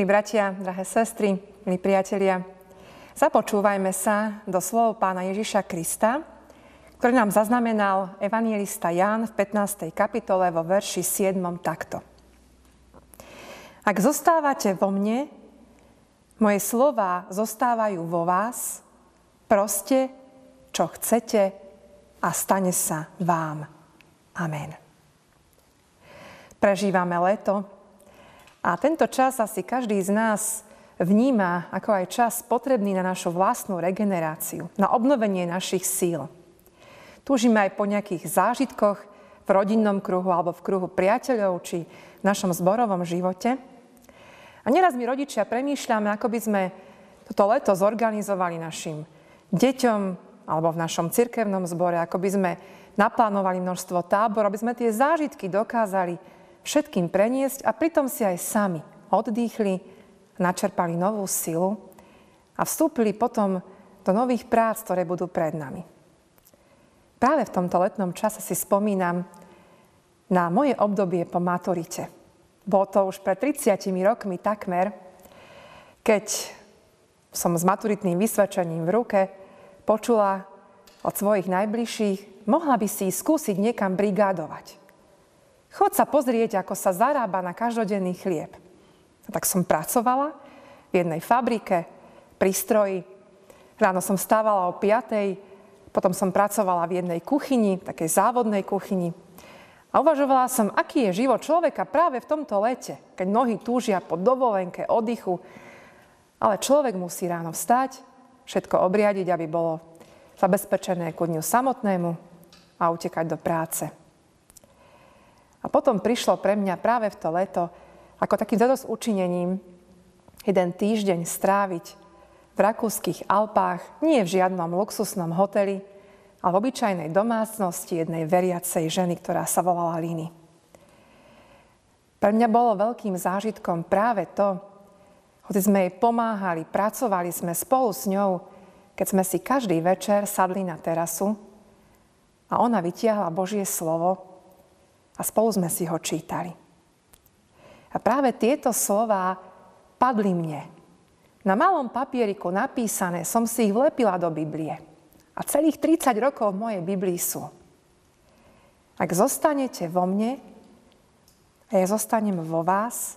Milí bratia, drahé sestry, milí priatelia, započúvajme sa do slov pána Ježiša Krista, ktorý nám zaznamenal evangelista Ján v 15. kapitole vo verši 7. takto. Ak zostávate vo mne, moje slova zostávajú vo vás, proste, čo chcete a stane sa vám. Amen. Prežívame leto, a tento čas asi každý z nás vníma ako aj čas potrebný na našu vlastnú regeneráciu, na obnovenie našich síl. Túžime aj po nejakých zážitkoch v rodinnom kruhu alebo v kruhu priateľov či v našom zborovom živote. A neraz my rodičia premýšľame, ako by sme toto leto zorganizovali našim deťom alebo v našom cirkevnom zbore, ako by sme naplánovali množstvo tábor, aby sme tie zážitky dokázali všetkým preniesť a pritom si aj sami oddychli, načerpali novú silu a vstúpili potom do nových prác, ktoré budú pred nami. Práve v tomto letnom čase si spomínam na moje obdobie po maturite. Bolo to už pred 30 rokmi takmer, keď som s maturitným vysvedčením v ruke počula od svojich najbližších, mohla by si skúsiť niekam brigádovať. Chod sa pozrieť, ako sa zarába na každodenný chlieb. Tak som pracovala v jednej fabrike, pri stroji. Ráno som stávala o 5. Potom som pracovala v jednej kuchyni, takej závodnej kuchyni. A uvažovala som, aký je život človeka práve v tomto lete, keď mnohí túžia po dovolenke, oddychu. Ale človek musí ráno vstať, všetko obriadiť, aby bolo zabezpečené ku dňu samotnému a utekať do práce. Potom prišlo pre mňa práve v to leto ako takým zadosť učinením jeden týždeň stráviť v rakúskych Alpách, nie v žiadnom luxusnom hoteli, ale v obyčajnej domácnosti jednej veriacej ženy, ktorá sa volala Liny. Pre mňa bolo veľkým zážitkom práve to, hoci sme jej pomáhali, pracovali sme spolu s ňou, keď sme si každý večer sadli na terasu a ona vytiahla Božie slovo a spolu sme si ho čítali. A práve tieto slova padli mne. Na malom papieriku napísané som si ich vlepila do Biblie. A celých 30 rokov v mojej Biblii sú. Ak zostanete vo mne a ja zostanem vo vás,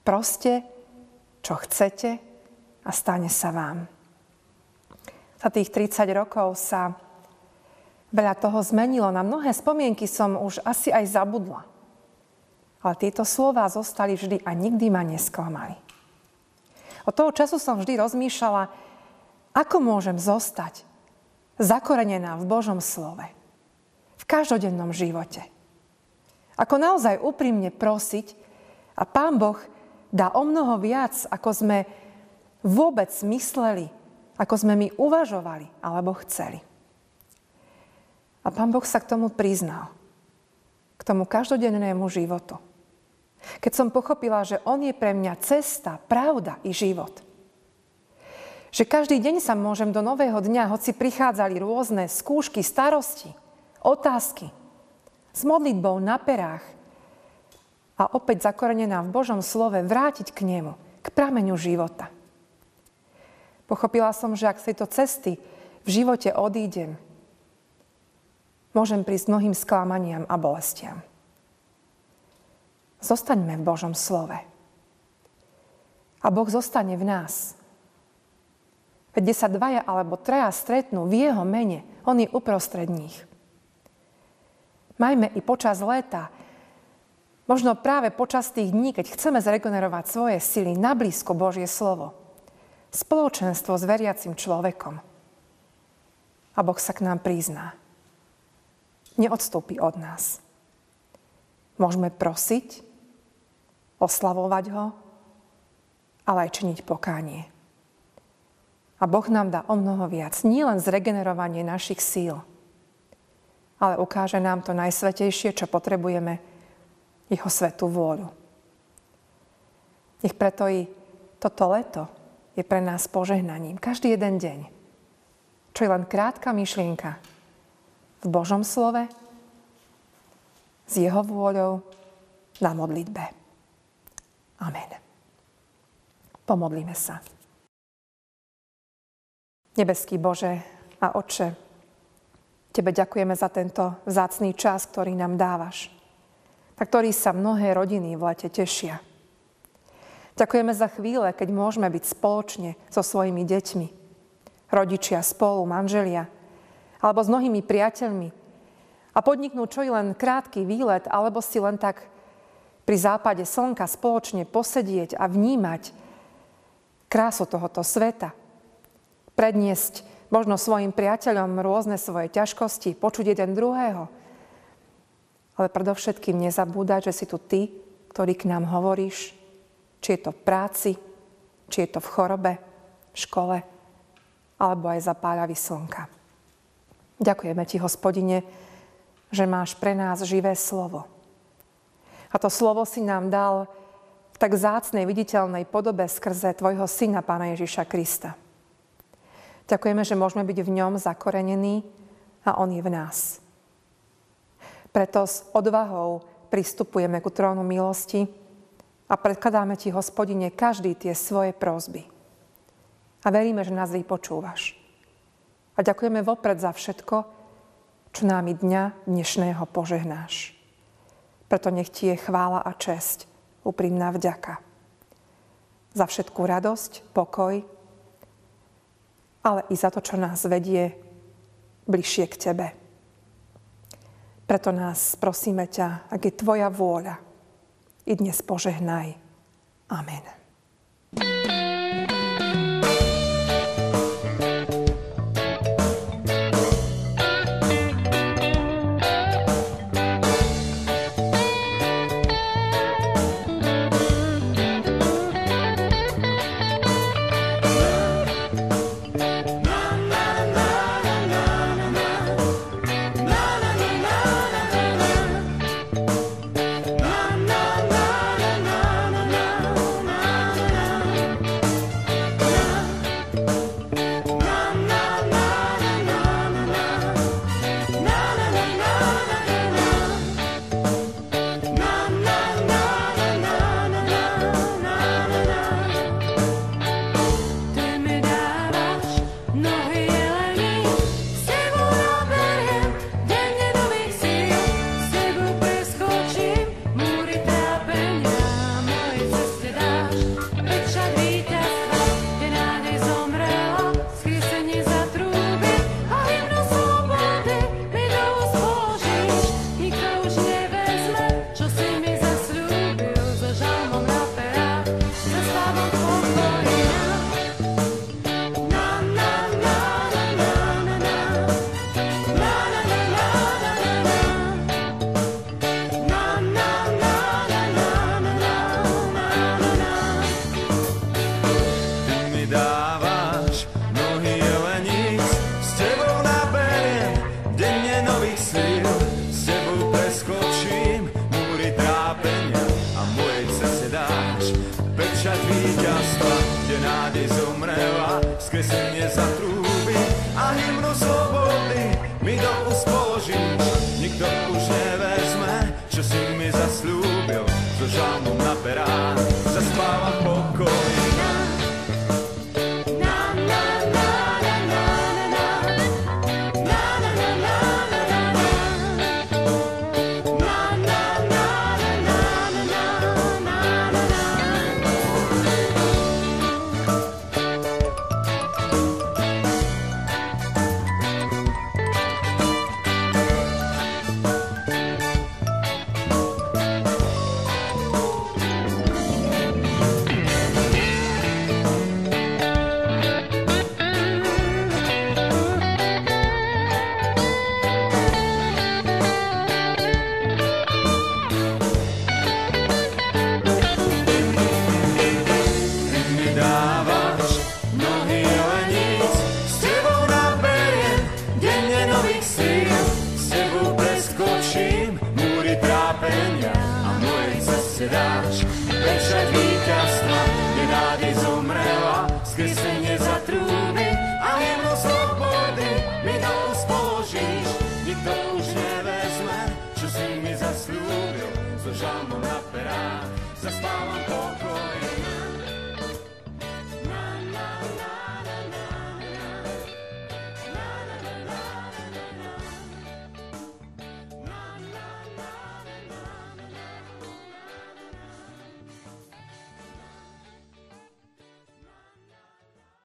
proste, čo chcete a stane sa vám. Za tých 30 rokov sa Veľa toho zmenilo. Na mnohé spomienky som už asi aj zabudla. Ale tieto slova zostali vždy a nikdy ma nesklamali. Od toho času som vždy rozmýšľala, ako môžem zostať zakorenená v Božom slove. V každodennom živote. Ako naozaj úprimne prosiť a Pán Boh dá o mnoho viac, ako sme vôbec mysleli, ako sme my uvažovali alebo chceli. A pán Boh sa k tomu priznal. K tomu každodennému životu. Keď som pochopila, že On je pre mňa cesta, pravda i život. Že každý deň sa môžem do nového dňa, hoci prichádzali rôzne skúšky, starosti, otázky, s modlitbou na perách a opäť zakorenená v Božom slove vrátiť k Nemu, k prameňu života. Pochopila som, že ak z tejto cesty v živote odídem, môžem prísť mnohým sklamaniam a bolestiam. Zostaňme v Božom slove. A Boh zostane v nás. Kde sa dvaja alebo traja stretnú v Jeho mene, On je uprostred nich. Majme i počas léta, možno práve počas tých dní, keď chceme zregenerovať svoje sily na blízko Božie slovo, spoločenstvo s veriacim človekom. A Boh sa k nám prizná neodstúpi od nás. Môžeme prosiť, oslavovať ho, ale aj činiť pokánie. A Boh nám dá o mnoho viac. Nie len zregenerovanie našich síl, ale ukáže nám to najsvetejšie, čo potrebujeme, jeho svetú vôľu. Nech preto i toto leto je pre nás požehnaním. Každý jeden deň. Čo je len krátka myšlienka, v Božom slove, s Jeho vôľou na modlitbe. Amen. Pomodlíme sa. Nebeský Bože a Oče, Tebe ďakujeme za tento vzácný čas, ktorý nám dávaš, na ktorý sa mnohé rodiny v lete tešia. Ďakujeme za chvíle, keď môžeme byť spoločne so svojimi deťmi, rodičia spolu, manželia, alebo s mnohými priateľmi a podniknúť čo i len krátky výlet, alebo si len tak pri západe slnka spoločne posedieť a vnímať krásu tohoto sveta. Predniesť možno svojim priateľom rôzne svoje ťažkosti, počuť jeden druhého. Ale predovšetkým nezabúdať, že si tu ty, ktorý k nám hovoríš, či je to v práci, či je to v chorobe, v škole, alebo aj za páľavy slnka. Ďakujeme ti, hospodine, že máš pre nás živé slovo. A to slovo si nám dal v tak zácnej, viditeľnej podobe skrze Tvojho Syna, Pána Ježiša Krista. Ďakujeme, že môžeme byť v ňom zakorenení a On je v nás. Preto s odvahou pristupujeme ku trónu milosti a predkladáme Ti, hospodine, každý tie svoje prózby. A veríme, že nás vypočúvaš. A ďakujeme vopred za všetko, čo nám dňa dnešného požehnáš. Preto nech Ti je chvála a česť úprimná vďaka. Za všetkú radosť, pokoj, ale i za to, čo nás vedie bližšie k Tebe. Preto nás prosíme ťa, ak je Tvoja vôľa, i dnes požehnaj. Amen.